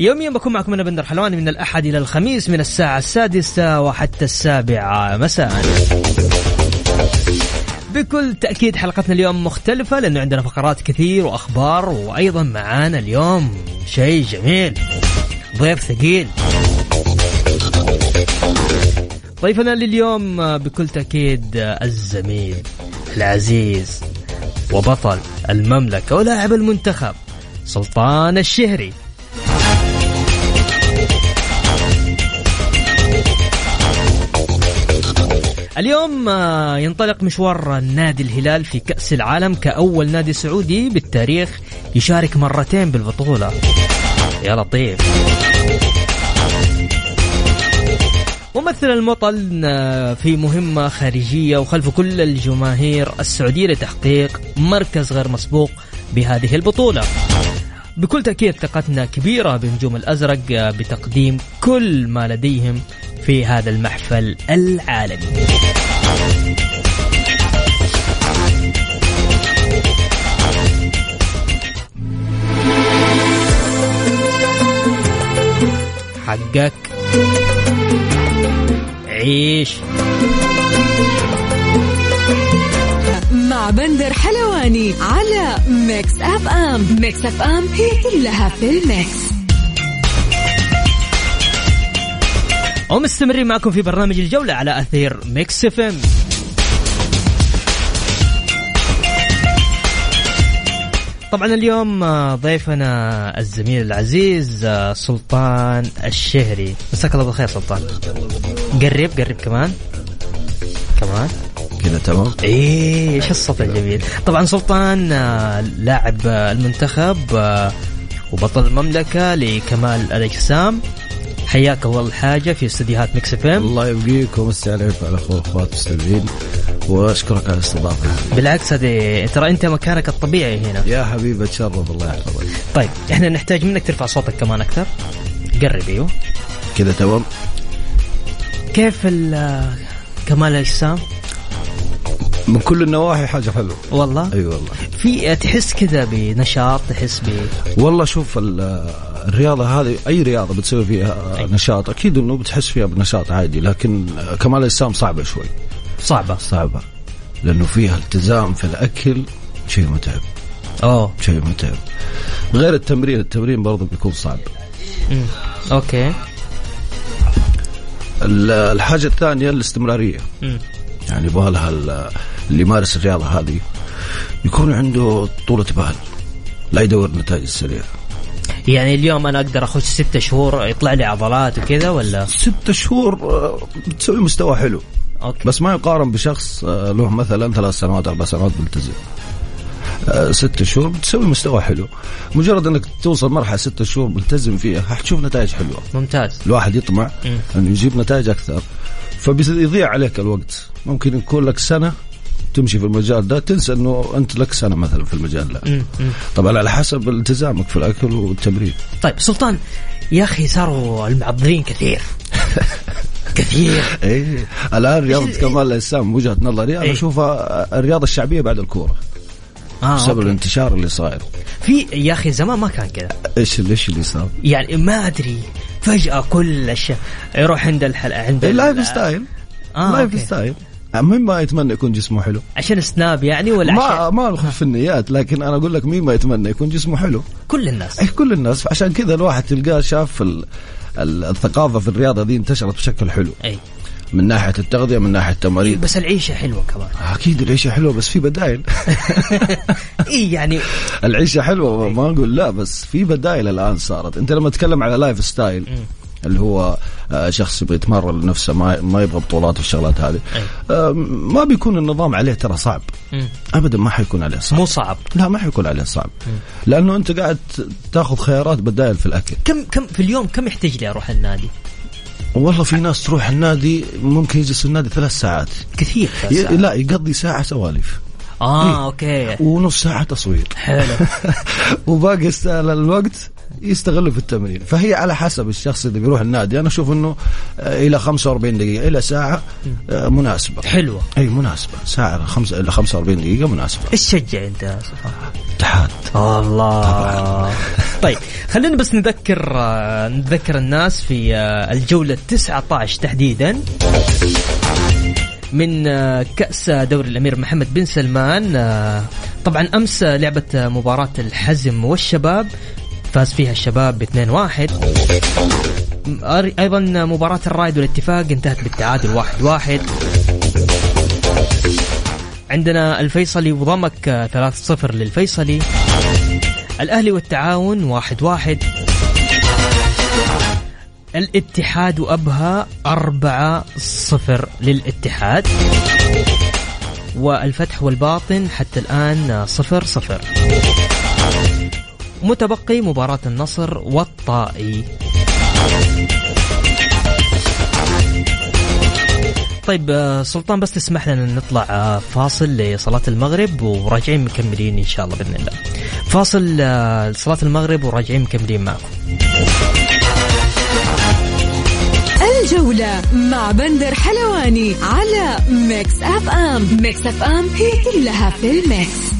يوميا بكون معكم أنا بندر حلواني من الأحد إلى الخميس من الساعة السادسة وحتى السابعة. مساء. بكل تأكيد حلقتنا اليوم مختلفة لأنه عندنا فقرات كثير وأخبار وأيضا معانا اليوم شيء جميل. ضيف ثقيل. ضيفنا لليوم بكل تأكيد الزميل العزيز وبطل المملكة ولاعب المنتخب سلطان الشهري. اليوم آه، ينطلق مشوار نادي الهلال في كأس العالم كأول نادي سعودي بالتاريخ يشارك مرتين بالبطولة. يا لطيف. ممثل المطل آه، في مهمة خارجية وخلف كل الجماهير السعودية لتحقيق مركز غير مسبوق بهذه البطولة. بكل تأكيد ثقتنا كبيرة بنجوم الأزرق بتقديم كل ما لديهم في هذا المحفل العالمي. حقك. عيش. بندر حلواني على ميكس أف أم ميكس أف أم هي كلها في ال mix. ومستمرين معكم في برنامج الجولة على أثير ميكس اف ام طبعا اليوم ضيفنا الزميل العزيز سلطان الشهري. مساك الله بالخير سلطان. قرب قرب كمان. كمان. كذا تمام؟ إيه إيش الصوت الجميل؟ طبعا سلطان آه، لاعب آه، المنتخب آه، وبطل المملكة لكمال الأجسام حياك أول حاجة في استديوهات ميكس إف إم. الله يبقيك ومسي عليك وعلى أخوات المستمعين وأشكرك على الاستضافه بالعكس هذه ترى أنت مكانك الطبيعي هنا. يا حبيبي اتشرف الله يحفظك طيب إحنا نحتاج منك ترفع صوتك كمان أكثر. قرب أيوه. كذا تمام؟ كيف ال- كمال الاجسام من كل النواحي حاجة حلوة. والله؟ أي والله. في تحس كذا بنشاط تحس ب والله شوف ال- الرياضة هذه أي رياضة بتسوي فيها أي. نشاط أكيد إنه بتحس فيها بنشاط عادي لكن كمال الاجسام صعبة شوي. صعبة. صعبة. لأنه فيها التزام في الأكل شيء متعب. أوه. شيء متعب. غير التمرين التمرين برضه بيكون صعب. أمم. أوكي. ال- الحاجة الثانية الاستمرارية. أمم. يعني يبغى لها اللي يمارس الرياضة هذه يكون عنده طولة بال لا يدور نتائج سريعة. يعني اليوم أنا أقدر أخش ستة شهور يطلع لي عضلات وكذا ولا؟ ست شهور آه، بتسوي مستوى حلو. أوكي. بس ما يقارن بشخص آه، له مثلا ثلاث سنوات أربع سنوات ملتزم. آه، ست شهور بتسوي مستوى حلو. مجرد إنك توصل مرحلة ست شهور ملتزم فيها حتشوف نتائج حلوة. ممتاز. الواحد يطمع. إنه يجيب نتائج أكثر. فبيضيع عليك الوقت. ممكن يكون لك سنة تمشي في المجال ده تنسى إنه أنت لك سنة مثلا في المجال ده. طبعا على حسب التزامك في الأكل والتمرين. طيب سلطان يا أخي صاروا المعضلين كثير. كثير. إيه. الآن رياضة كمال الأجسام وجهة نظري أنا إيه. أشوفها الرياضة الشعبية بعد الكورة. آه بسبب أوكي. الانتشار اللي صاير. في يا أخي زمان ما كان كذا. إيش إيش اللي صار؟ يعني ما أدري. فجأة كل الشيء يروح عند الحلقة عند ال- ال lifestyle آه، life. style مين ما يتمنى يكون جسمه حلو؟ عشان سناب يعني ولا ما عشان ما ندخل في النيات لكن أنا أقول لك مين ما يتمنى يكون جسمه حلو؟ كل الناس. اي كل الناس. عشان كذا الواحد تلقاه شاف ال- ال- الثقافة في الرياضة دي انتشرت بشكل حلو. أي. من ناحية التغذية من ناحية التمارين. بس العيشة حلوة كمان. أكيد العيشة حلوة بس في بدائل. إي يعني العيشة حلوة ما أقول لا بس في بدائل الآن صارت. أنت لما تتكلم على lifestyle اللي هو آه، شخص يبغى يتمرن لنفسه ما ما يبغى بطولات والشغلات هذه. أي. آه، ما بيكون النظام عليه ترى صعب. ابدا ما حيكون عليه صعب. مو صعب. لا ما حيكون عليه صعب. لأنه أنت قاعد تاخذ خيارات بدائل في الأكل. كم كم في اليوم كم يحتاج لي أروح النادي؟ والله في ناس تروح النادي ممكن يجلس النادي ثلاث ساعات. كثير ي... ساعة. لا يقضي ساعة سواليف. آه أوكي. ونص ساعة تصوير. حلو. وباقي الوقت يستغله في التمرين. فهي على حسب الشخص اللي بيروح النادي. أنا أشوف إنه آه، إلى 45 دقيقة إلى ساعة آه، مناسبة. حلوة. أي مناسبة. ساعة خمسة إلى 45 دقيقة مناسبة. إيش تشجع أنت يا؟ اتحاد. الله. طيب خلينا بس نذكر آه، نذكر الناس في الجولة 19 تحديدا من كأس دوري الأمير محمد بن سلمان. طبعا أمس لعبة آه، مباراة الحزم والشباب. فاز فيها الشباب ب 2-1 أر- أيضا مباراة الرايد والاتفاق انتهت بالتعادل 1-1 عندنا الفيصلي وضمك آه، 3-0 للفيصلي. الأهلي والتعاون واحد واحد. الاتحاد وأبها أربعة صفر للاتحاد. والفتح والباطن حتى الآن صفر صفر. متبقي مباراة النصر والطائي. طيب آه، سلطان بس تسمح لنا نطلع آه، فاصل لصلاة المغرب وراجعين مكملين إن شاء الله بإذن الله. فاصل آه، لصلاة المغرب وراجعين مكملين معكم. الجولة مع بندر حلواني على ميكس أف أم. ميكس أف أم هي كلها في ال mix.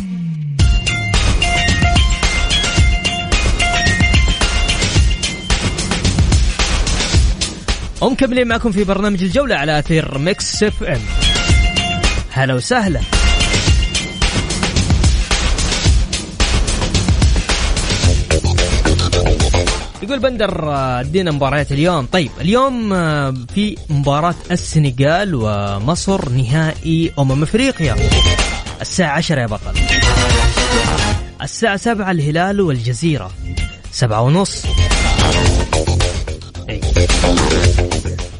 ومكملين معكم في برنامج الجولة على أثير ميكس إف إم. هلا وسهلا. يقول بندر ادينا مباريات اليوم. طيب اليوم آه، في مباراة السنغال ومصر نهائي أمم أفريقيا. الساعة 10 يا بطل. الساعة 7 الهلال والجزيرة. سبعة ونص. إيه.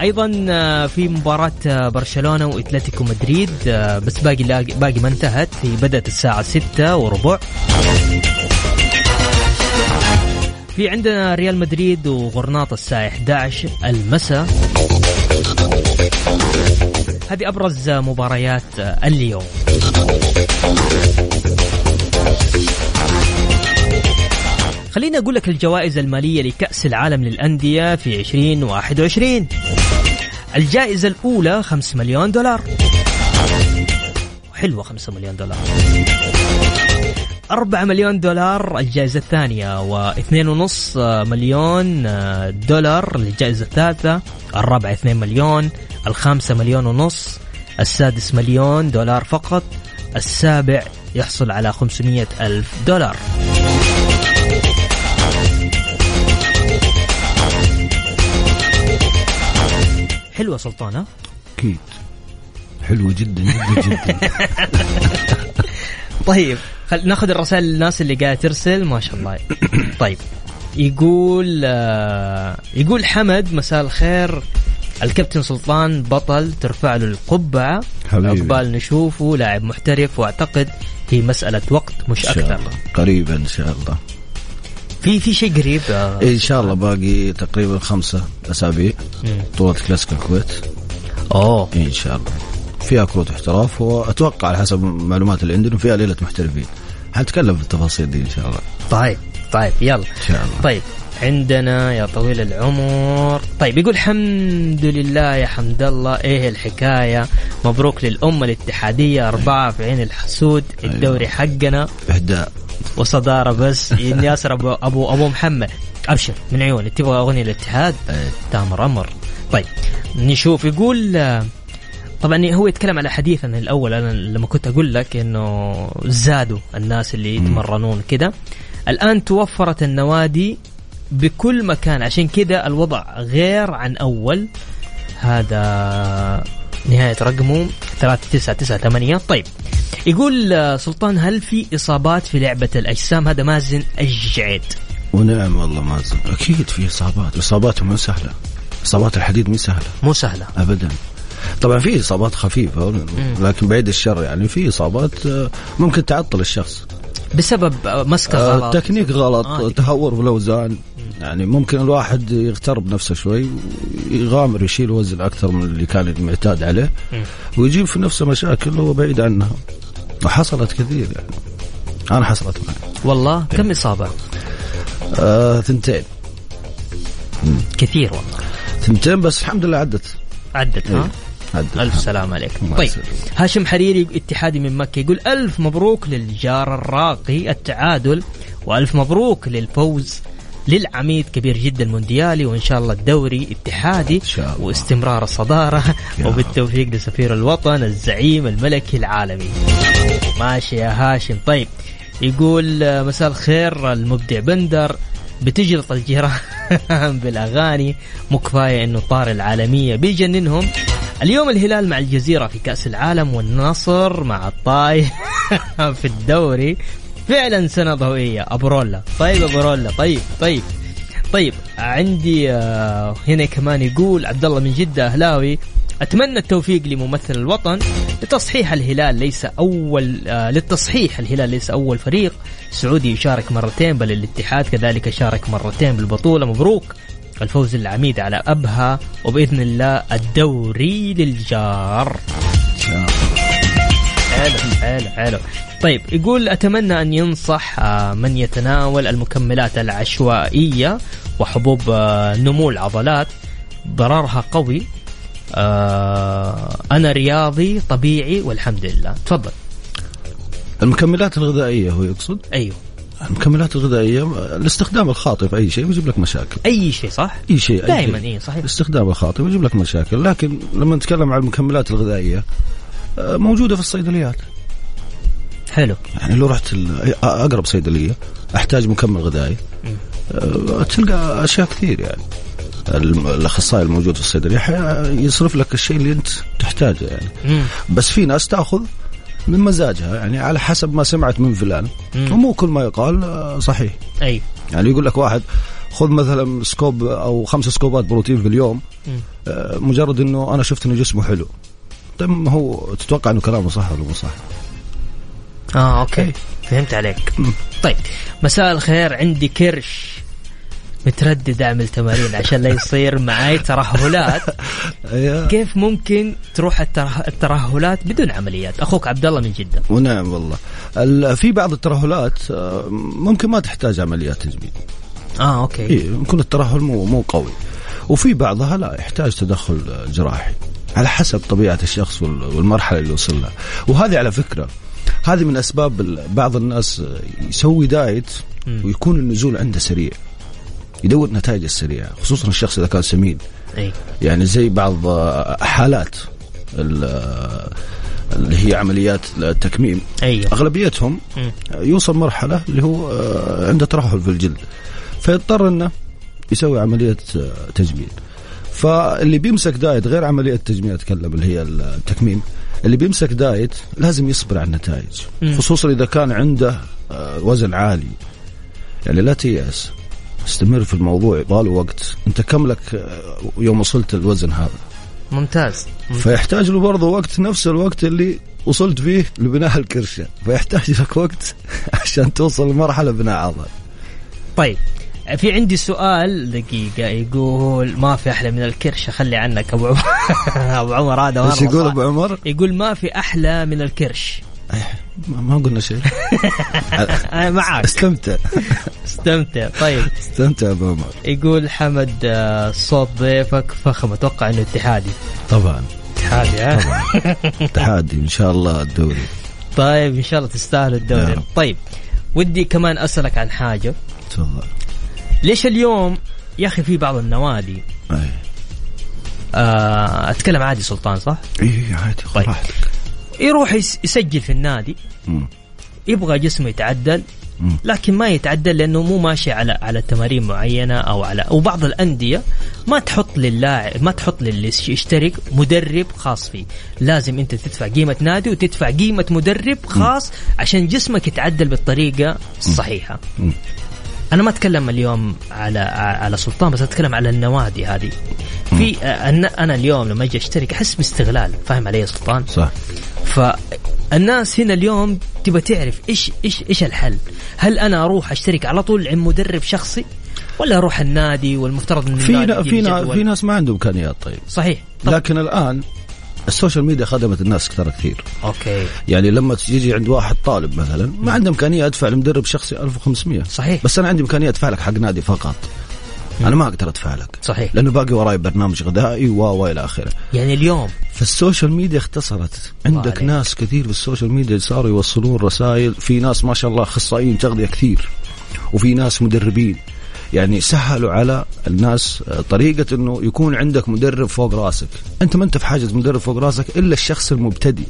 أيضا آه، في مباراة آه، برشلونة وأتلتيكو مدريد آه، بس باقي باقي ما انتهت. هي بدأت الساعة ستة وربع. في عندنا ريال مدريد وغرناطة الساعة 11 المساء. هذه أبرز مباريات اليوم. خليني أقول لك الجوائز المالية لكأس العالم للأندية في 2021 الجائزة الأولى 5 مليون دولار. حلوة 5 مليون دولار. 4 مليون دولار الجائزة الثانية واثنين ونص مليون دولار للجائزة الثالثة. الرابعة 2 مليون الخامسة مليون ونص السادس مليون دولار فقط السابع يحصل على 500 ألف دولار. حلوة سلطانة. أكيد. حلو جدا جدا جدا. طيب خل ناخذ الرسائل الناس اللي قاعدة ترسل ما شاء الله. طيب يقول آه يقول حمد مساء الخير. الكابتن سلطان بطل ترفع له القبعة. حبيبي. عقبال نشوفه لاعب محترف وأعتقد هي مسألة وقت مش أكثر. قريبا إن شاء الله. في في شيء قريب؟ آه إيه إن شاء الله باقي تقريبا خمسة أسابيع. بطولة كلاسيك الكويت. أوه. إيه إن شاء الله. فيها كروت احتراف وأتوقع على حسب المعلومات اللي عندنا فيها ليلة محترفين. حنتكلم في التفاصيل دي إن شاء الله. طيب طيب يلا. إن شاء الله. طيب عندنا يا طويل العمر. طيب يقول الحمد لله يا حمد الله إيه الحكاية؟ مبروك للأمة الاتحادية أربعة في عين الحسود الدوري حقنا. إهداء. وصدارة بس. ياسر أبو, أبو أبو محمد. أبشر من عيوني تبغى أغنية الاتحاد. إيه. تامر أمر طيب نشوف. يقول طبعا هو يتكلم على حديثنا الأول. أنا لما كنت أقول لك إنه زادوا الناس اللي يتمرنون كده. الآن توفرت النوادي بكل مكان. عشان كذا الوضع غير عن أول. هذا نهاية رقمه 3998 طيب يقول آه، سلطان هل في إصابات في لعبة الأجسام؟ هذا مازن الجعيد. ونعم والله مازن. أكيد في إصابات. اصاباتهم مو سهلة. إصابات الحديد مو سهلة. مو سهلة. ابدا. طبعا في إصابات خفيفة لكن بعيد الشر يعني. في إصابات آه، ممكن تعطل الشخص. بسبب آه، مسكة آه، غلط. تكنيك غلط آه. تهور في الأوزان. يعني ممكن الواحد يغترب نفسه شوي ويغامر يشيل وزن أكثر من اللي كان معتاد عليه ويجيب في نفسه مشاكل هو بعيد عنها. وحصلت كثير يعني. أنا حصلت معي. والله؟ كم إصابة؟ آه ثنتين. كثير والله. ثنتين بس الحمد لله عدت. عدت ها؟ إيه. عدت. ألف سلام عليك. طيب. هاشم حريري اتحادي من مكة يقول ألف مبروك للجار الراقي التعادل وألف مبروك للفوز للعميد كبير جدا المونديالي وإن شاء الله الدوري اتحادي شاء الله. واستمرار الصدارة يا وبالتوفيق لسفير الوطن الزعيم الملكي العالمي. ماشي يا هاشم. طيب يقول آه، مساء الخير المبدع بندر. بتجلط الجيران بالأغاني. مو كفايه إنه طار العالمية بيجننهم. اليوم الهلال مع الجزيرة في كأس العالم والنصر مع الطايف في الدوري. فعلا سنة ضوئية. ابرولا طيب ابرولا طيب طيب. طيب عندي آه، هنا كمان يقول عبد الله من جدة أهلاوي أتمنى التوفيق لممثل الوطن لتصحيح الهلال ليس أول آه للتصحيح الهلال ليس أول فريق سعودي يشارك مرتين بل الاتحاد كذلك شارك مرتين بالبطولة. مبروك الفوز العميد على أبها وبإذن الله الدوري للجار. حلو حلو حلو طيب يقول أتمنى أن ينصح آه، من يتناول المكملات العشوائية وحبوب آه، نمو العضلات. ضررها قوي. آه، أنا رياضي طبيعي والحمد لله. تفضل. المكملات الغذائية هو يقصد؟ أيوه. المكملات الغذائية الاستخدام الخاطئ في أي شيء بيجيب لك مشاكل. أي شيء صح؟ أي شيء أي دائما شيء. اي صحيح. الاستخدام الخاطئ بيجيب لك مشاكل لكن لما نتكلم عن المكملات الغذائية موجودة في الصيدليات. حلو. يعني لو رحت ال- أقرب صيدلية أحتاج مكمل غذائي. آه، تلقى أشياء كثير يعني. الأخصائي الموجود في الصيدلية يصرف لك الشيء اللي أنت تحتاجه يعني. مم. بس في ناس تأخذ من مزاجها يعني على حسب ما سمعت من فلان. مم. ومو كل ما يقال آه، صحيح. أي. يعني يقول لك واحد خذ مثلا سكوب أو خمس سكوبات بروتين في اليوم. مم. آه، مجرد إنه أنا شفت إنه جسمه حلو. طيب ما هو تتوقع إنه كلامه صح ولا مو صح؟ آه أوكي. فهمت عليك. طيب. مساء الخير عندي كرش متردد أعمل تمارين عشان لا يصير معي ترهلات. أيوة. كيف ممكن تروح التره... الترهلات بدون عمليات؟ أخوك عبد الله من جدة. ونعم والله. ال- في بعض الترهلات آه، ممكن ما تحتاج عمليات تجميل. آه okay. إيه يكون الترهل مو مو قوي. وفي بعضها لا يحتاج تدخل جراحي. على حسب طبيعة الشخص وال- والمرحلة اللي وصل لها. وهذه على فكرة هذه من أسباب ال- بعض الناس يسوي diet. ويكون النزول عنده سريع يدور نتائج السريعة خصوصا الشخص إذا كان سمين. إي. يعني زي بعض حالات ال- اللي هي عمليات التكميم. أيوه أغلبيتهم مم. يوصل مرحلة اللي هو آه، عنده ترهل في الجلد. فيضطر إنه يسوي عملية آه، تجميل. فاللي بيمسك دايت غير عملية التجميل أتكلم اللي هي التكميم. اللي بيمسك دايت لازم يصبر على النتائج. خصوصا إذا كان عنده آه، وزن عالي. يعني لا تيأس استمر في الموضوع طال وقت. أنت كم لك آه، يوم وصلت الوزن هذا؟ ممتاز. فيحتاج له برضه وقت نفس الوقت اللي وصلت فيه لبناء الكرشة. فيحتاج لك وقت عشان توصل لمرحلة بناء عضل طيب في عندي سؤال دقيقة يقول ما في أحلى من الكرش؟ خلي عنك أبو عمر. أبو عمر هذا إيش يقول. أبو عمر؟ يقول ما في أحلى من الكرش. ما ما قلنا شيء. أنا معاك. استمتع. استمتع. طيب. استمتع أبو عمر. يقول حمد آه، صوت ضيفك فخم. أتوقع إنه اتحادي. طبعا. اتحادي ها؟ تحدي إن شاء الله الدوري. طيب إن شاء الله تستاهل الدوري. رب. طيب. ودي كمان أسألك عن حاجة. تفضل. ليش اليوم يا أخي في بعض النوادي؟ آه أتكلم عادي سلطان صح؟ إي عادي طيب. راحتك. يروح يس- يسجل في النادي. مم. يبغى جسمه يتعدل لكن ما يتعدل لأنه مو ماشي على على تمارين معينة أو على وبعض الأندية ما تحط للاعب ما تحط للي يشترك مدرب خاص فيه. لازم أنت تدفع قيمة نادي وتدفع قيمة مدرب خاص عشان جسمك يتعدل بالطريقة الصحيحة. أنا ما أتكلم اليوم على على سلطان بس أتكلم على النوادي هذه. في أنا اليوم لما أجي اشترك أحس باستغلال. فاهم علي سلطان؟ صح. فالناس هنا اليوم تبى تعرف إيش إيش إيش الحل. هل أنا أروح أشترك على طول عند مدرب شخصي ولا أروح النادي والمفترض إن في في, في ناس ما عندهم إمكانيات طيب. صحيح. طب. لكن الآن ال social media خدمت الناس أكثر كثير. okay. يعني لما تيجي عند واحد طالب مثلا ما عنده امكانيه ادفع لمدرب شخصي 1500 صحيح. بس أنا عندي امكانيه ادفع لك حق نادي فقط. أنا ما أقدر ادفع لك صحيح. لأنه باقي وراي برنامج غذائي و و إلى آخره. يعني اليوم. فال social media اختصرت. عندك. ناس كثير في ال social media صاروا يوصلون رسائل. في ناس ما شاء الله أخصائيين تغذية كثير. وفي ناس مدربين. يعني سهلوا على الناس طريقة إنه يكون عندك مدرب فوق راسك، أنت ما أنت في حاجة مدرب فوق راسك إلا الشخص المبتدئ.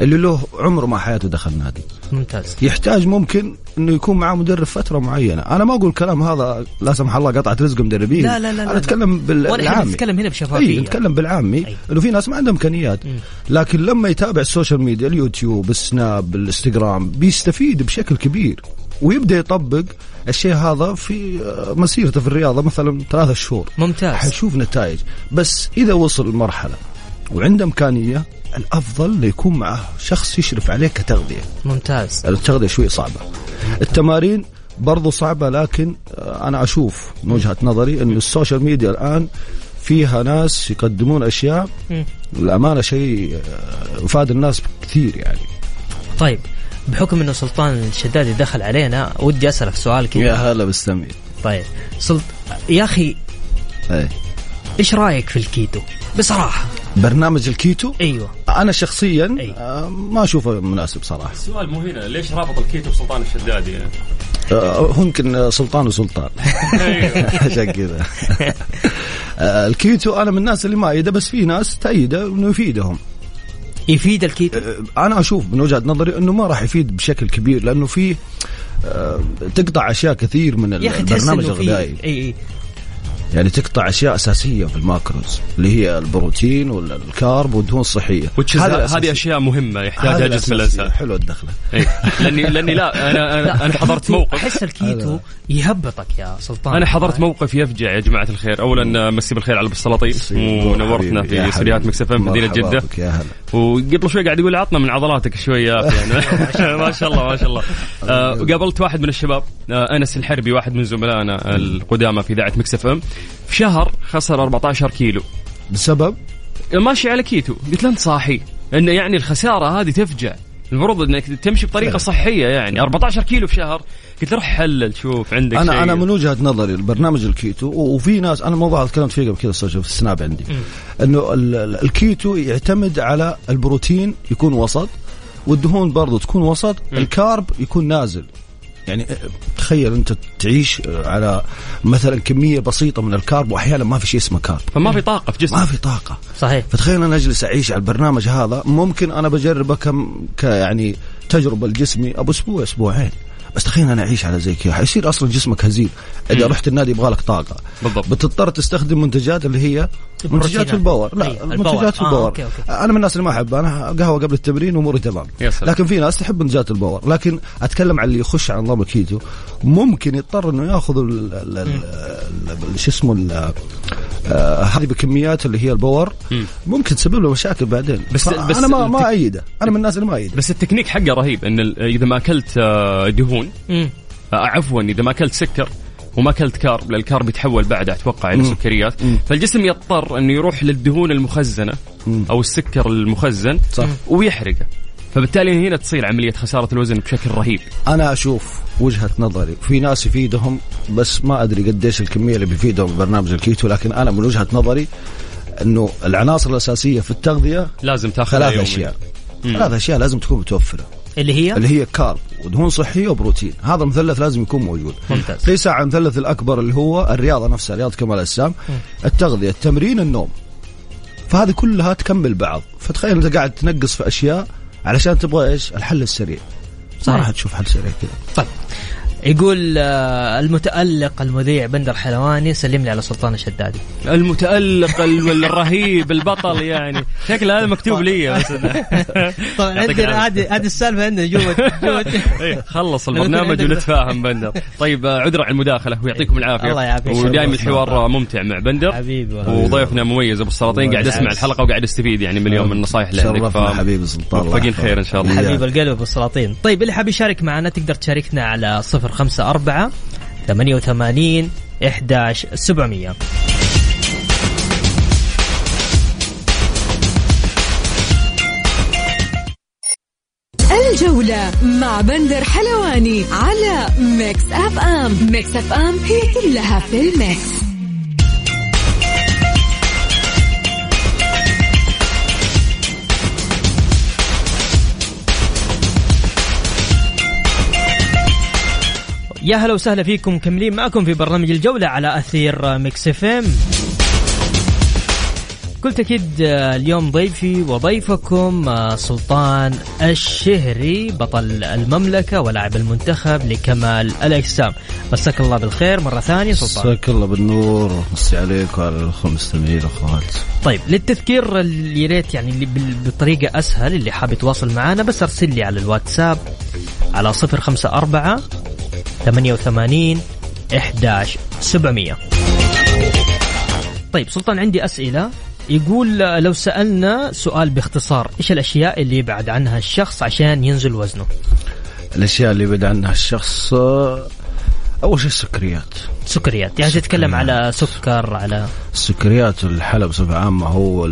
اللي له عمره ما حياته دخل نادي. ممتاز. يحتاج ممكن إنه يكون معاه مدرب فترة معينة، أنا ما أقول الكلام هذا لا سمح الله قطعة رزق مدربين. لا لا لا أنا أتكلم بالعامي. نتكلم هنا بشفافية. اي نتكلم بالعامي إنه في ناس ما عندهم إمكانيات، لكن لما يتابع ال social media اليوتيوب، السناب، الإنستغرام بيستفيد بشكل كبير. ويبدأ يطبق الشيء هذا في مسيرته في الرياضة مثلا ثلاثة شهور. ممتاز. حيشوف نتائج. بس إذا وصل لمرحله وعنده إمكانية الأفضل يكون معه شخص يشرف عليه كتغذية. ممتاز. التغذية شوي صعبة. التمارين برضو صعبة لكن أنا أشوف من وجهة نظري إنه السوشيال ميديا الآن فيها ناس يقدمون أشياء الامانه شيء أفاد الناس كثير يعني. طيب. بحكم إنه سلطان الشدادي دخل علينا ودي أسألك سؤال كذا. يا هلا بالسمير طيب سلط يا أخي إيه. إيش رأيك في الكيتو؟ بصراحة. برنامج الكيتو؟ أيوه. أنا شخصيا أيوة. ما أشوفه مناسب صراحة. السؤال مو هنا ليش رابط الكيتو بسلطان الشدادي يعني؟ هو يمكن سلطان وسلطان. عشان كذا. الكيتو أنا من الناس اللي ما أيده بس في ناس تأيده انه يفيدهم يفيد الكيتو؟ أنا أشوف من وجهة نظري إنه ما راح يفيد بشكل كبير لأنه في تقطع أشياء كثير من البرنامج الغذائي. إي يعني تقطع أشياء أساسية في ال macros اللي هي البروتين وال carb والدهون الصحية. هذه أشياء مهمة يحتاجها جسم الانسان حلو الدخلة. إيه. لاني لأني لا أنا أنا, أنا حضرت موقف. أحس الكيتو يهبطك يا سلطان. أنا حضرت موقف يفجع يا جماعة الخير. اولا مسي بالخير على السلاطين ونورتنا في استديوهات Mix F مدينة جدة. يا هلا. وقبل شوي قاعد يقول عطنا من عضلاتك شوية يعني ما شاء الله ما شاء الله. آه قابلت واحد من الشباب آه أنس الحربي واحد من زملائنا القدامى في إذاعة Mix FM. في شهر خسر 14 كيلو. بسبب؟ ماشي على كيتو. قلت له أنت صاحي. إنه يعني الخسارة هذه تفجع. المفروض إنك تمشي بطريقة صحية يعني. 14 كيلو في شهر. قلت روح حلل شوف عندك أنا شيء. أنا من وجهة نظري البرنامج الكيتو وفي ناس أنا الموضوع تكلمت فيه قبل كذا في السناب عندي. إنه الكيتو يعتمد على البروتين يكون وسط والدهون برضو تكون وسط م. ال carb يكون نازل. يعني تخيل انت تعيش على مثلا كمية بسيطة من ال carb وأحيانا ما في شيء اسمه carb. فما في طاقة في جسمك. ما في طاقة. صحيح. فتخيل أنا أجلس أعيش على البرنامج هذا ممكن أنا بجربه كم يعني تجربة لجسمي أبو أسبوع أسبوعين. بس تخيل أنا أعيش على زي كذا. حيصير أصلا جسمك هزيل. إذا رحت النادي يبغى لك طاقة. بالضبط. بتضطر تستخدم منتجات اللي هي منتجات ال power. لا أيه. منتجات آه ال power. okay okay. أنا من الناس اللي ما أحب. أنا قهوة قبل التمرين وأموري تمام. لكن في ناس تحب منتجات ال power. لكن أتكلم عن اللي يخش على نظام الكيتو. ممكن يضطر إنه يأخذ شو اسمه آه هذه بكميات اللي هي ال power. ممكن تسبب له مشاكل بعدين. بس, بس أنا ما ما أيده. أنا من الناس اللي ما أيده. بس التكنيك حقه رهيب. إن إذا ما أكلت دهون عفوا إذا ما أكلت سكر وما أكلت carb لأن ال carb يتحول بعدها أتوقع إلى سكريات. فالجسم يضطر انه يروح للدهون المخزنة مم. أو السكر المخزن صح. ويحرقه. فبالتالي هنا تصير عملية خسارة الوزن بشكل رهيب. أنا أشوف وجهة نظري في ناس يفيدهم بس ما أدري قديش الكمية اللي بيفيدهم برنامج الكيتو لكن أنا من وجهة نظري إنه العناصر الأساسية في التغذية لازم تاخذ ثلاث أشياء. ثلاث أشياء لازم تكون متوفرة. اللي هي؟ اللي هي كارب ودهون صحية وبروتين. هذا المثلث لازم يكون موجود. ممتاز. قيس على المثلث الأكبر اللي هو الرياضة نفسها رياضة كمال الاجسام التغذية التمرين النوم. فهذه كلها تكمل بعض. فتخيل انت قاعد تنقص في أشياء علشان تبغى إيش؟ الحل السريع. راح تشوف حل سريع كذا. طيب. يقول آه، المتألق المذيع بندر حلواني سلم لي على سلطان الشدادي. المتألق ال- الرهيب البطل يعني. شكل هذا مكتوب لي بس طبعا عندنا. هذه هذه السالفة عندنا جوة جوة إيه، خلص البرنامج ونتفاهم بندر. طيب آه، عذرا على المداخلة ويعطيكم العافية. الله يعافيك. ودائما الحوار ممتع مع بندر. حبيبي والله. وضيفنا مميز أبو السلاطين قاعد أسمع الحلقة وقاعد أستفيد يعني من اليوم من النصائح اللي عندك حبيبي سلطان موفقين. خير إن شاء الله. حبيب القلب والسلاطين طيب اللي حاب يشارك معنا تقدر تشاركنا على 054 88 11 700 الجولة مع بندر حلواني على Mix FM. Mix FM هي كلها في ال mix. يا هلا وسهلا فيكم مكملين معكم في برنامج الجولة على أثير Mix FM. قلت أكيد آه، اليوم ضيفي وضيفكم آه، سلطان الشهري بطل المملكة ولاعب المنتخب لكمال الأجسام. مساك الله بالخير مرة ثانية سلطان. مساك الله بالنور ومسي عليك وعلى الاخوه المستمعين الاخوات طيب للتذكير ال- يا ريت يعني اللي بطريقة أسهل اللي حاب يتواصل معنا بس أرسل لي على الواتساب على 054 88 11 700 طيب سلطان عندي أسئلة. يقول لو سألنا سؤال باختصار إيش الأشياء اللي يبعد عنها الشخص عشان ينزل وزنه؟ الأشياء اللي يبعد عنها الشخص أول شيء السكريات. سكريات. يعني تتكلم على سكر على السكريات والحلى بصفة عامة هو.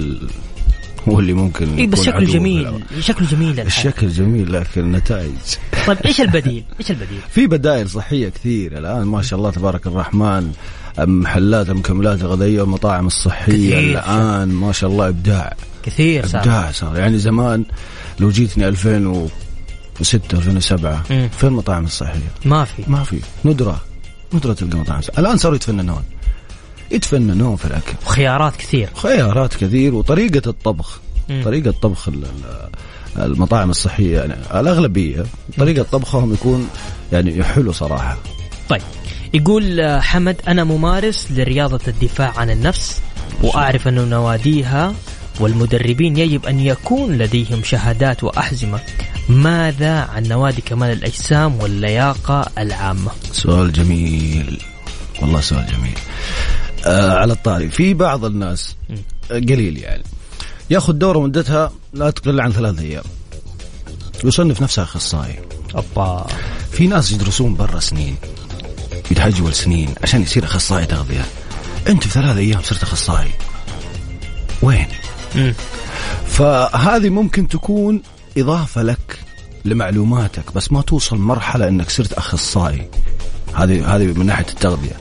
هو اللي ممكن إيه بس شكله جميل. شكله جميل الحال. الشكل جميل لكن النتائج طيب إيش البديل إيش البديل في بدائل صحية كثير الآن ما شاء الله تبارك الرحمن محلات المكملات الغذائيه والمطاعم الصحية. الآن ما شاء الله إبداع كثير صار إبداع صار يعني زمان لو جيتني 2006 2007 مم. فين المطاعم الصحية؟ ما في ما في ندرة ندرة تلقى مطاعم. الآن صاروا يتفننون يتفننون في الأكل. وخيارات كثير. خيارات كثير وطريقة الطبخ. مم. طريقة طبخ ال- ال- المطاعم الصحية يعني الأغلبية طريقة طبخهم يكون يعني حلو صراحة. طيب يقول آه، حمد أنا ممارس لرياضة الدفاع عن النفس وأعرف أن نواديها والمدربين يجب أن يكون لديهم شهادات وأحزمة. ماذا عن نوادي كمال الأجسام واللياقة العامة؟ سؤال جميل. والله سؤال جميل. آه على الطاري. في بعض الناس آه، قليل يعني. ياخذ دوره مدتها لا تقل عن ثلاث أيام. يصنف نفسه أخصائي. أبا. في ناس يدرسون برا سنين يتحجول سنين عشان يصير أخصائي تغذية. أنت في ثلاث أيام صرت أخصائي. وين؟ مم. فهذه ممكن تكون إضافة لك لمعلوماتك بس ما توصل مرحلة إنك صرت أخصائي. هذه هذه من ناحية التغذية.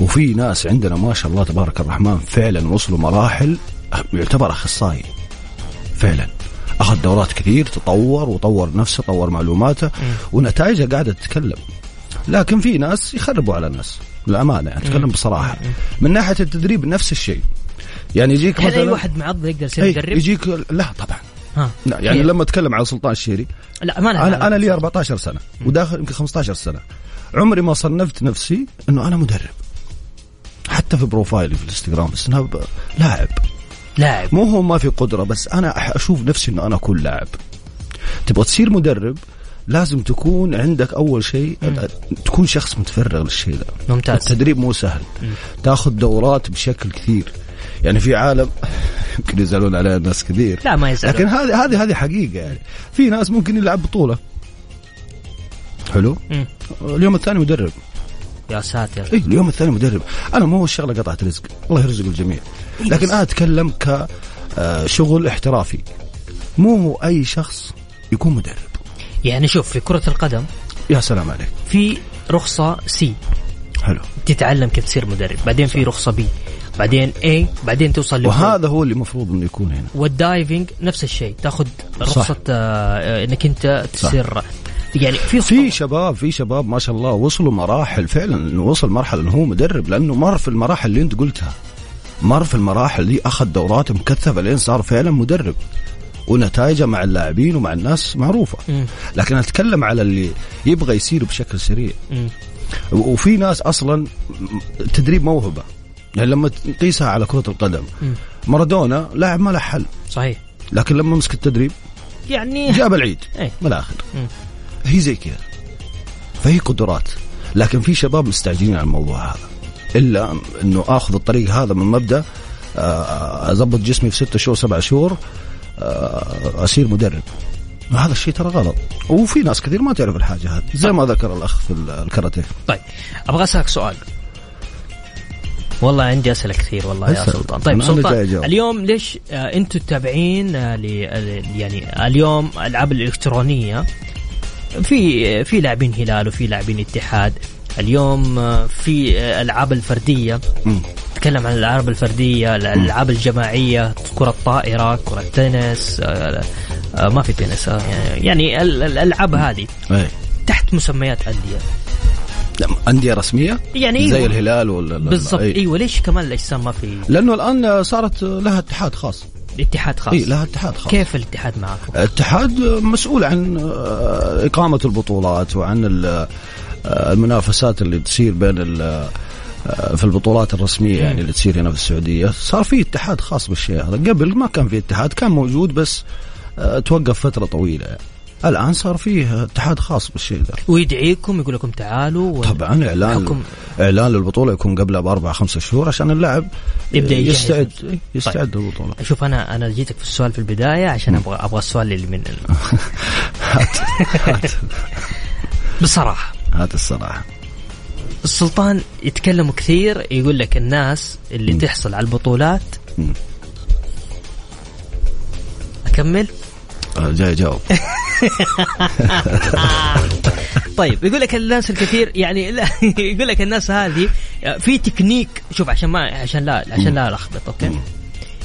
وفي ناس عندنا ما شاء الله تبارك الرحمن فعلا وصلوا مراحل يعتبر أخصائي. فعلا. أخذ دورات كثير تطور وطور نفسه طور معلوماته ونتائجه قاعدة تتكلم. لكن في ناس يخربوا على الناس للأمانة يعني اتكلم بصراحة. من ناحية التدريب نفس الشيء. يعني يجيك هل مثلا أي واحد معض يقدر يصير أي مدرب؟ يجيك لا طبعا. ها. لا يعني كيف؟ لما أتكلم على سلطان الشيري لا ما أنا أنا لي 14 سنة وداخل يمكن 15 سنة. عمري ما صنفت نفسي إنه أنا مدرب. حتى في profile ي في الإنستغرام بس أنا ب- لاعب. لاعب. مو هو ما في قدرة بس أنا أشوف نفسي إنه أنا أكون لاعب. تبغى تصير مدرب لازم تكون عندك أول شيء تكون شخص متفرغ للشيء ذا ممتاز. التدريب مو سهل. تاخذ دورات بشكل كثير. يعني في عالم يمكن يزعلون عليها ناس كثير. لا ما يزعل لكن هذه هذه هذه حقيقة يعني. في ناس ممكن يلعب بطولة. حلو؟ مم. اليوم الثاني مدرب. يا ساتر. اي اليوم الثاني مدرب. أنا مو الشغلة قطعه رزق. الله يرزق الجميع. لكن أنا أتكلم كشغل احترافي. مو أي شخص يكون مدرب. يعني شوف في كرة القدم يا سلام عليك. في رخصة C حلو. تتعلم كيف تصير مدرب. بعدين في رخصة B بعدين اي بعدين توصل. وهذا هو اللي المفروض إنه يكون هنا. وال diving نفس الشيء. تاخذ رخصة آه، آه، إنك أنت تصير يعني في في شباب في شباب ما شاء الله وصلوا مراحل فعلا انه وصل مرحلة انه هو مدرب لأنه مر في المراحل اللي أنت قلتها. مر في المراحل دي أخذ دورات مكثفة لين صار فعلا مدرب. ونتائجه مع اللاعبين ومع الناس معروفة. لكن أتكلم على اللي يبغى يصير بشكل سريع. وفي ناس أصلا التدريب موهبة. يعني لما تقيسها على كرة القدم. مارادونا لاعب ما له حل. صحيح. لكن لما مسك التدريب يعني جاب العيد. إيه. من الآخر. هي زي كذا. فهي قدرات. لكن في شباب مستعجلين على الموضوع هذا. إلا إنه آخذ الطريق هذا من مبدأ آه، اضبط جسمي في ستة شهور سبع شهور آه، أصير مدرب. هذا الشيء ترى غلط. وفي ناس كثير ما تعرف الحاجة هذه. زي ما ذكر الأخ في الكاراتيه. طيب أبغى أسألك سؤال. والله عندي أسئلة كثير والله يا. سلطان. طيب سلطان. اليوم ليش آه أنتم تابعين آه ل يعني اليوم الالعاب الإلكترونية في في لاعبين هلال وفي لاعبين اتحاد. اليوم في آه العاب الفردية. مم. نتكلم عن الألعاب الفردية الألعاب الجماعية كرة طائره كرة تنس آه آه ما في تنس آه يعني- ال- الألعاب هذه تحت مسميات أندية. لا، أندية رسمية؟ يعني زي أيوة. الهلال ولا بالضبط إيه. أيوه ليش كمان الاجسام ما في؟ لأنه الآن صارت لها اتحاد خاص. اتحاد خاص. اي لها اتحاد خاص. كيف الاتحاد معكم؟ الاتحاد مسؤول عن آه، إقامة البطولات وعن آه، المنافسات اللي تصير بين آه، في البطولات الرسمية يعني اللي تصير هنا في السعودية. صار في اتحاد خاص بالشيء هذا. قبل ما كان في اتحاد كان موجود بس توقف فترة طويلة. يعني. الآن صار فيه اتحاد خاص بالشيء ذا. ويدعيكم يقول لكم تعالوا طبعا اعلان بحكم- إعلان للبطوله يكون قبلها بأربع خمسة شهور عشان اللاعب يجهز. يستعد نفسه. يستعد للبطولة. شوف أنا أنا جيتك في السؤال في البداية عشان أبغى أبغى السؤال اللي من ال... بصراحة. هذا الصراحة. السلطان يتكلموا كثير يقول لك الناس اللي تحصل على البطولات مم. أكمل؟ آه، جاي جاوب. طيب يقول لك الناس الكثير يعني لا يقول لك الناس هذه في تكنيك شوف عشان ما عشان لا عشان لا ألخبط okay؟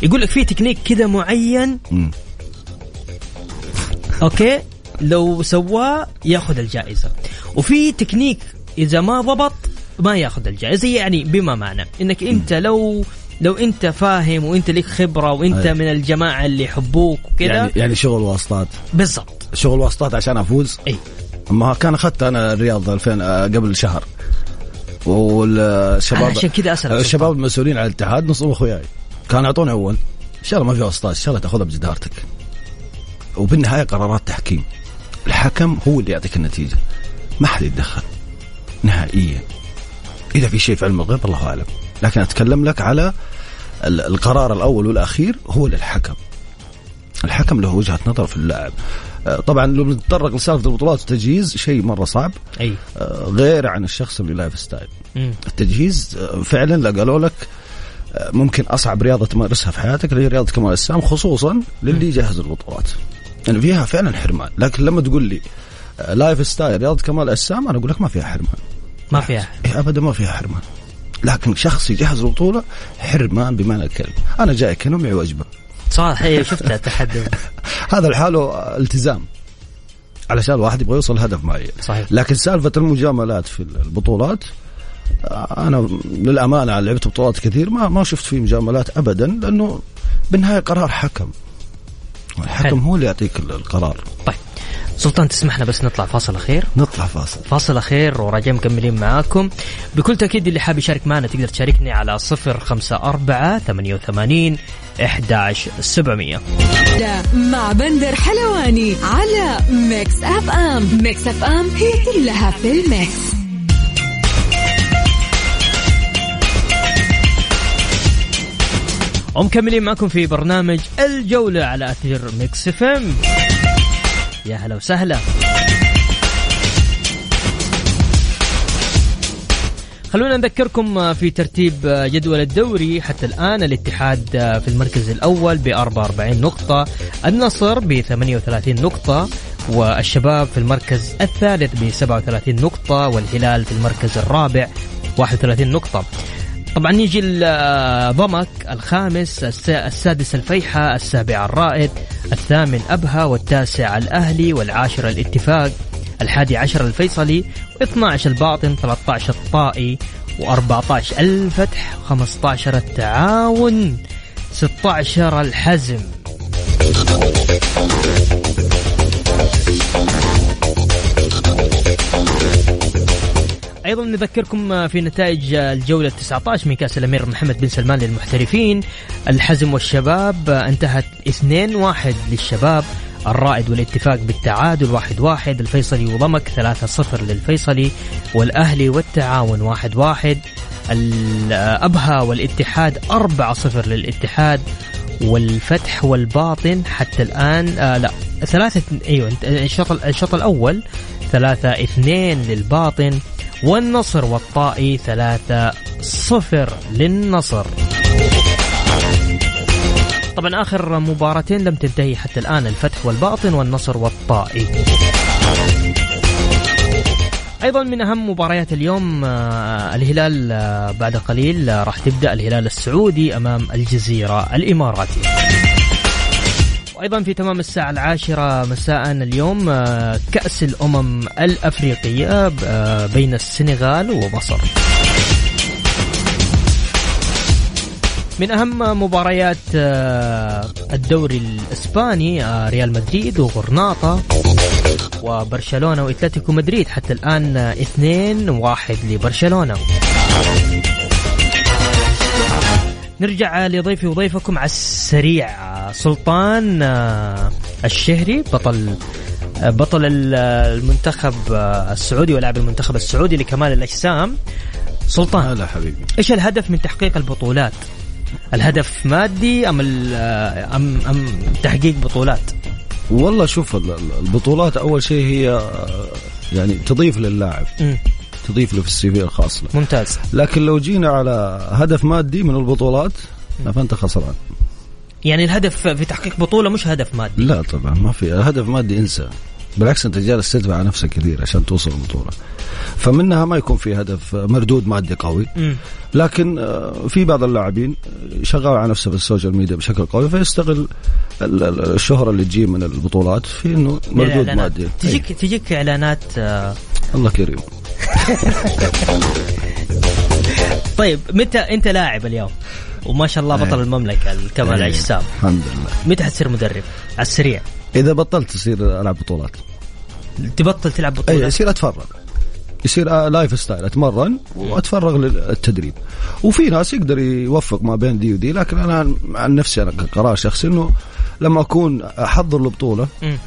يقول لك في تكنيك كذا معين. okay؟ لو سواه ياخذ الجائزة. وفي تكنيك إذا ما ضبط ما ياخذ الجائزة يعني بما معنى إنك أنت لو لو أنت فاهم وأنت لك خبرة وأنت أي. من الجماعة اللي يحبوك وكذا يعني يعني شغل واسطات. بالضبط. شغل واسطات عشان أفوز؟ إي. ما كان أخذت أنا الرياض 2000 آه، قبل شهر. والشباب عشان كذا أسألك الشباب المسؤولين على الاتحاد نصهم أخوياي. كانوا يعطوني أول إن شاء الله ما في واسطات إن شاء الله تأخذها بجدارتك. وبالنهاية قرارات تحكيم. الحكم هو اللي يعطيك النتيجة. ما حد يتدخل. نهائيا. إذا في شيء في علم الغيب الله أعلم. لكن أتكلم لك على ال- القرار الأول والأخير هو للحكم. الحكم له وجهة نظر في اللاعب طبعا لو بنتطرق لسالفة البطولات والتجهيز شيء مرة صعب. أي. آه، غير عن الشخص اللي lifestyle. التجهيز آه، فعلا لا قالوا لك آه، ممكن أصعب رياضة تمارسها في حياتك اللي هي رياضة كمال الاجسام خصوصا للي يجهز البطولات. يعني فيها فعلا حرمان. لكن لما تقول لي آه، lifestyle رياضة كمال الاجسام أنا أقول لك ما فيها حرمان. ما فيها. إيه ابدا ما فيها حرمان. لكن شخص يجهز البطولة حرمان بمعنى الكلمة. أنا جايك هنا معي وجبه صح هي شفتها تحدي. هذا لحاله التزام. علشان الواحد يبغى يوصل هدف معين صحيح. لكن سالفة المجاملات في البطولات آه، أنا للأمانة لعبت بطولات كثير ما ما شفت فيه مجاملات ابدا لأنه بالنهاية قرار حكم. الحكم حلو. هو اللي يعطيك ال- القرار. طيب. سلطان تسمحنا بس نطلع فاصل أخير. نطلع فاصل. فاصل أخير وراجع مكملين معاكم. بكل تأكيد اللي حاب يشارك معنا تقدر تشاركني على 054 88 11700 مع بندر حلواني على Mix FM Mix FM هي كلها في ال mix. ومكملين معكم في برنامج الجولة على أثير Mix FM يا هلا وسهلا. خلونا نذكركم في ترتيب جدول الدوري حتى الآن الاتحاد في المركز الأول ب 44 نقطة النصر ب 38 نقطة والشباب في المركز الثالث ب 37 نقطة والهلال في المركز الرابع 31 نقطة. طبعا يجي ضمك الخامس الس- السادس الفيحة السابع الرائد الثامن أبها والتاسع الأهلي والعاشر الاتفاق الحادي عشر الفيصلي و12 الباطن 13 الطائي و14 الفتح 15 التعاون 16 الحزم. أيضا نذكركم في نتائج الجولة 19 من كأس الأمير محمد بن سلمان للمحترفين. الحزم والشباب انتهت 2-1 للشباب. الرائد والاتفاق بالتعادل واحد واحد. الفيصلي وضمك ثلاثة صفر للفيصلي والأهلي والتعاون واحد واحد. الأبها والاتحاد أربعة صفر للاتحاد. والفتح والباطن حتى الآن آه لا ثلاثة أيوة الشوط الشوط الأول ثلاثة اثنين للباطن. والنصر والطائي ثلاثة صفر للنصر. طبعا آخر مباراتين لم تنتهي حتى الآن الفتح والباطن والنصر والطائي أيضا من أهم مباريات اليوم آه الهلال آه بعد قليل آه راح تبدأ الهلال السعودي أمام الجزيرة الاماراتي وأيضا في تمام الساعة العاشرة مساء اليوم آه كأس الأمم الأفريقية آه بين السنغال ومصر. من أهم مباريات آه الدوري الإسباني ريال مدريد وغرناطة وبرشلونة وإتلتيكو مدريد حتى الآن 2 واحد لبرشلونة. نرجع لضيفي وضيفكم على السريع سلطان الشهري بطل بطل المنتخب السعودي ولاعب المنتخب السعودي لكمال الأجسام سلطان هلا حبيبي إيش الهدف من تحقيق البطولات؟ الهدف مادي أم أم أم تحقيق بطولات؟ والله شوف البطولات أول شيء هي يعني تضيف للاعب. تضيف له في ال CV الخاص له. ممتاز. لكن لو جينا على هدف مادي من البطولات فأنت خسران. يعني الهدف في تحقيق بطولة مش هدف مادي. لا طبعا ما في. هدف مادي انسى. بالعكس أنت جالس تدفع على نفسك كثير عشان توصل البطوله فمنها ما يكون في هدف مردود مادي قوي. م. لكن في بعض اللاعبين شغال على نفسه في ال social media بشكل قوي فيستغل الشهرة اللي تجي من البطولات في إنه مردود مادي. تجيك أي. تجيك إعلانات آه الله كريم. طيب متى انت لاعب اليوم؟ وما شاء الله بطل المملكة كمال الأجسام. الحمد لله. متى حتصير مدرب؟ على السريع. إذا بطلت تصير ألعب بطولات. تبطل تلعب بطولات؟ اي يصير اتفرج يصير lifestyle أتمرن وأتفرغ للتدريب. وفي ناس يقدر يوفق ما بين دي ودي لكن أنا عن نفسي أنا كقرار شخصي إنه لما أكون أحضر البطولة أه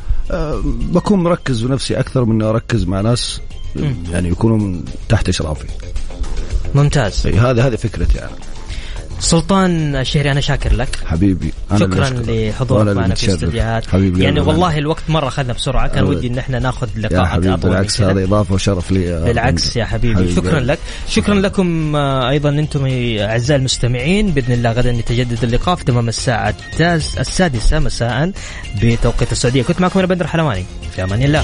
بكون مركز بنفسي أكثر من أركز مع ناس. يعني يكونوا من تحت إشرافي. ممتاز. هذه هذه فكرتي يعني سلطان الشهري أنا شاكر لك. حبيبي أنا شكرا لحضورك معنا في الاستديوهات حبيبي يعني والله الوقت مرة أخذنا بسرعة. كان ودي إن إحنا ناخذ لقاءات أطول بالعكس هذا إضافة وشرف لي. بالعكس يا حبيبي, حبيبي. شكرا لك. شكرا لكم أيضا أنتم أعزائي المستمعين. بإذن الله غدا يتجدد اللقاء في تمام الساعة السادسة مساء بتوقيت السعودية. كنت معكم أنا بدر حلواني. في أمان الله.